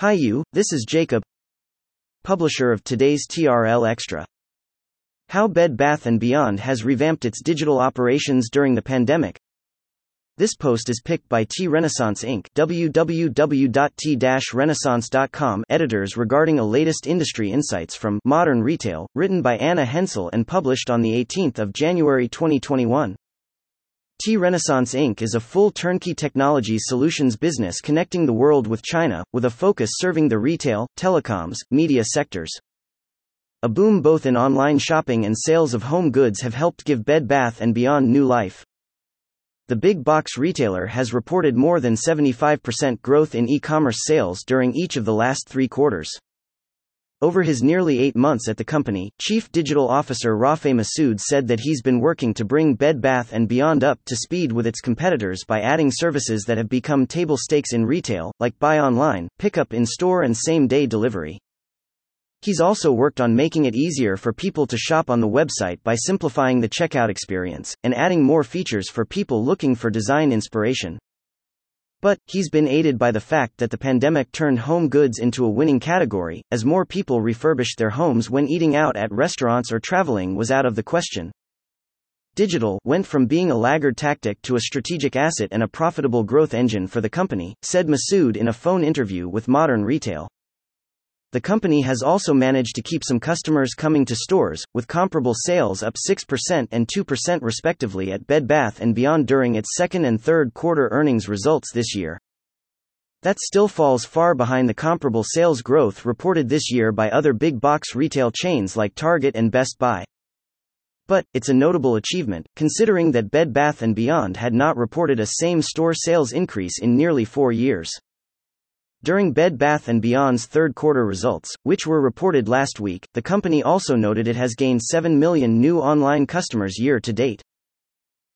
Hi you, this is Jacob, publisher of today's TRL Extra. How Bed Bath & Beyond has revamped its digital operations during the pandemic. This post is picked by T Renaissance Inc. www.t-renaissance.com editors regarding a latest industry insights from Modern Retail, written by Anna Hensel and published on the 18th of January 2021. T Renaissance Inc. is a full turnkey technology solutions business connecting the world with China, with a focus serving the retail, telecoms, media sectors. A boom both in online shopping and sales of home goods have helped give Bed Bath & Beyond new life. The big box retailer has reported more than 75% growth in e commerce sales during each of the last three quarters. Over his nearly eight months at the company, Chief Digital Officer Rafeh Masood said that he's been working to bring Bed Bath & Beyond up to speed with its competitors by adding services that have become table stakes in retail, like buy online, pickup in store and same-day delivery. He's also worked on making it easier for people to shop on the website by simplifying the checkout experience, and adding more features for people looking for design inspiration. But, he's been aided by the fact that the pandemic turned home goods into a winning category, as more people refurbished their homes when eating out at restaurants or traveling was out of the question. Digital went from being a laggard tactic to a strategic asset and a profitable growth engine for the company, said Masood in a phone interview with Modern Retail. The company has also managed to keep some customers coming to stores, with comparable sales up 6% and 2% respectively at Bed Bath & Beyond during its second and third quarter earnings results this year. That still falls far behind the comparable sales growth reported this year by other big box retail chains like Target and Best Buy. But, it's a notable achievement, considering that Bed Bath & Beyond had not reported a same-store sales increase in nearly four years. During Bed Bath & Beyond's third quarter results, which were reported last week, the company also noted it has gained 7 million new online customers year to date.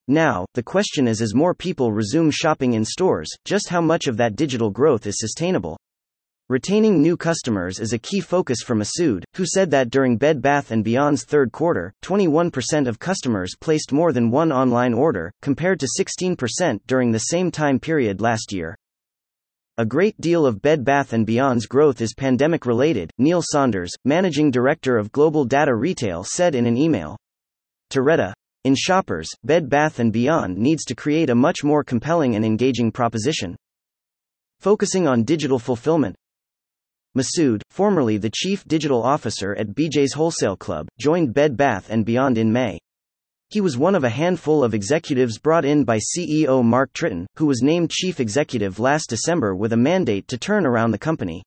Now, the question is as more people resume shopping in stores, just how much of that digital growth is sustainable? Retaining new customers is a key focus for Masood, who said that during Bed Bath & Beyond's third quarter, 21% of customers placed more than one online order, compared to 16% during the same time period last year. A great deal of Bed Bath & Beyond's growth is pandemic related, Neil Saunders, managing director of Global Data Retail said in an email. To Retta. In shoppers, Bed Bath & Beyond needs to create a much more compelling and engaging proposition. Focusing on digital fulfillment. Masood, formerly the chief digital officer at BJ's Wholesale Club, joined Bed Bath & Beyond in May. He was one of a handful of executives brought in by CEO Mark Tritton, who was named chief executive last December with a mandate to turn around the company.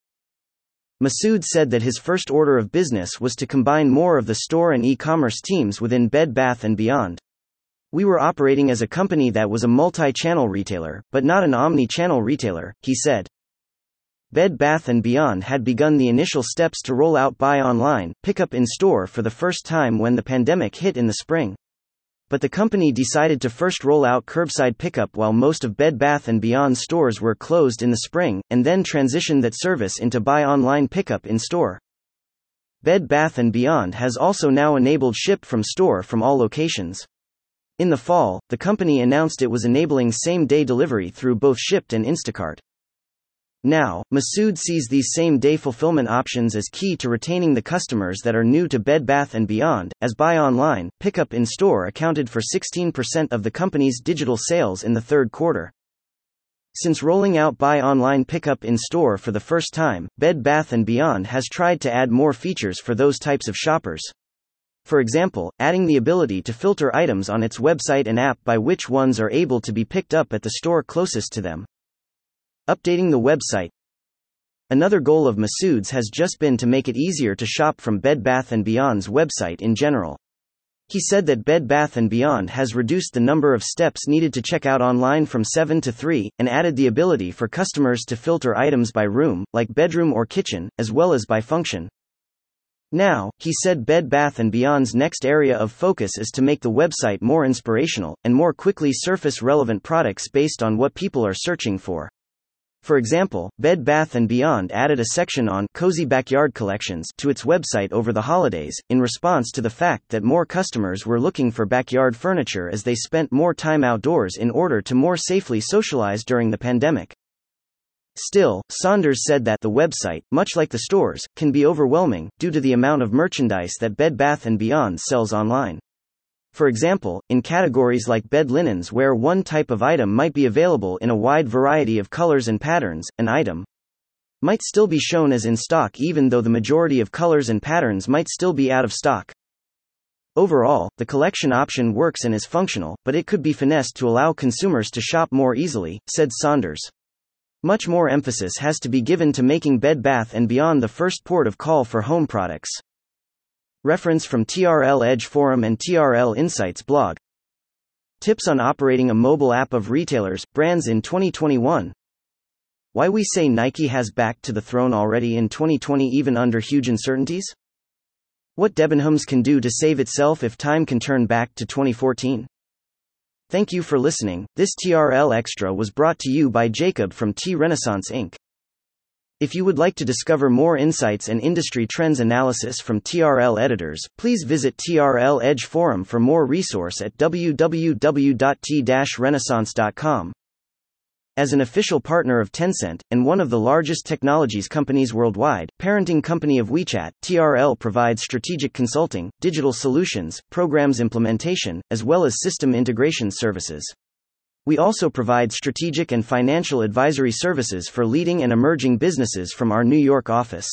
Masood said that his first order of business was to combine more of the store and e-commerce teams within Bed Bath & Beyond. We were operating as a company that was a multi-channel retailer, but not an omni-channel retailer, he said. Bed Bath & Beyond had begun the initial steps to roll out buy online, pickup in store for the first time when the pandemic hit in the spring. But the company decided to first roll out curbside pickup while most of Bed Bath & Beyond stores were closed in the spring, and then transitioned that service into buy online pickup in store. Bed Bath & Beyond has also now enabled ship from store from all locations. In the fall, the company announced it was enabling same-day delivery through both Shipt and Instacart. Now, Masood sees these same-day fulfillment options as key to retaining the customers that are new to Bed Bath & Beyond, as buy online, pickup in store accounted for 16% of the company's digital sales in the third quarter. Since rolling out buy online pickup in store for the first time, Bed Bath & Beyond has tried to add more features for those types of shoppers. For example, adding the ability to filter items on its website and app by which ones are able to be picked up at the store closest to them. Updating the website. Another goal of Masood's has just been to make it easier to shop from Bed Bath & Beyond's website in general. He said that Bed Bath & Beyond has reduced the number of steps needed to check out online from 7 to 3, and added the ability for customers to filter items by room, like bedroom or kitchen, as well as by function. Now, he said Bed Bath & Beyond's next area of focus is to make the website more inspirational, and more quickly surface relevant products based on what people are searching for. For example, Bed Bath & Beyond added a section on cozy backyard collections to its website over the holidays, in response to the fact that more customers were looking for backyard furniture as they spent more time outdoors in order to more safely socialize during the pandemic. Still, Saunders said that the website, much like the stores, can be overwhelming due to the amount of merchandise that Bed Bath & Beyond sells online. For example, in categories like bed linens where one type of item might be available in a wide variety of colors and patterns, an item might still be shown as in stock even though the majority of colors and patterns might still be out of stock. Overall, the collection option works and is functional, but it could be finessed to allow consumers to shop more easily, said Saunders. Much more emphasis has to be given to making Bed Bath & Beyond the first port of call for home products. Reference from TRL Edge Forum and TRL Insights blog. Tips on operating a mobile app of retailers, brands in 2021. Why we say Nike has back to the throne already in 2020 even under huge uncertainties? What Debenhams can do to save itself if time can turn back to 2014? Thank you for listening. This TRL Extra was brought to you by Jacob from T Renaissance Inc. If you would like to discover more insights and industry trends analysis from TRL editors, please visit TRL Edge Forum for more resource at www.t-renaissance.com. As an official partner of Tencent, and one of the largest technologies companies worldwide, parenting company of WeChat, TRL provides strategic consulting, digital solutions, programs implementation, as well as system integration services. We also provide strategic and financial advisory services for leading and emerging businesses from our New York office.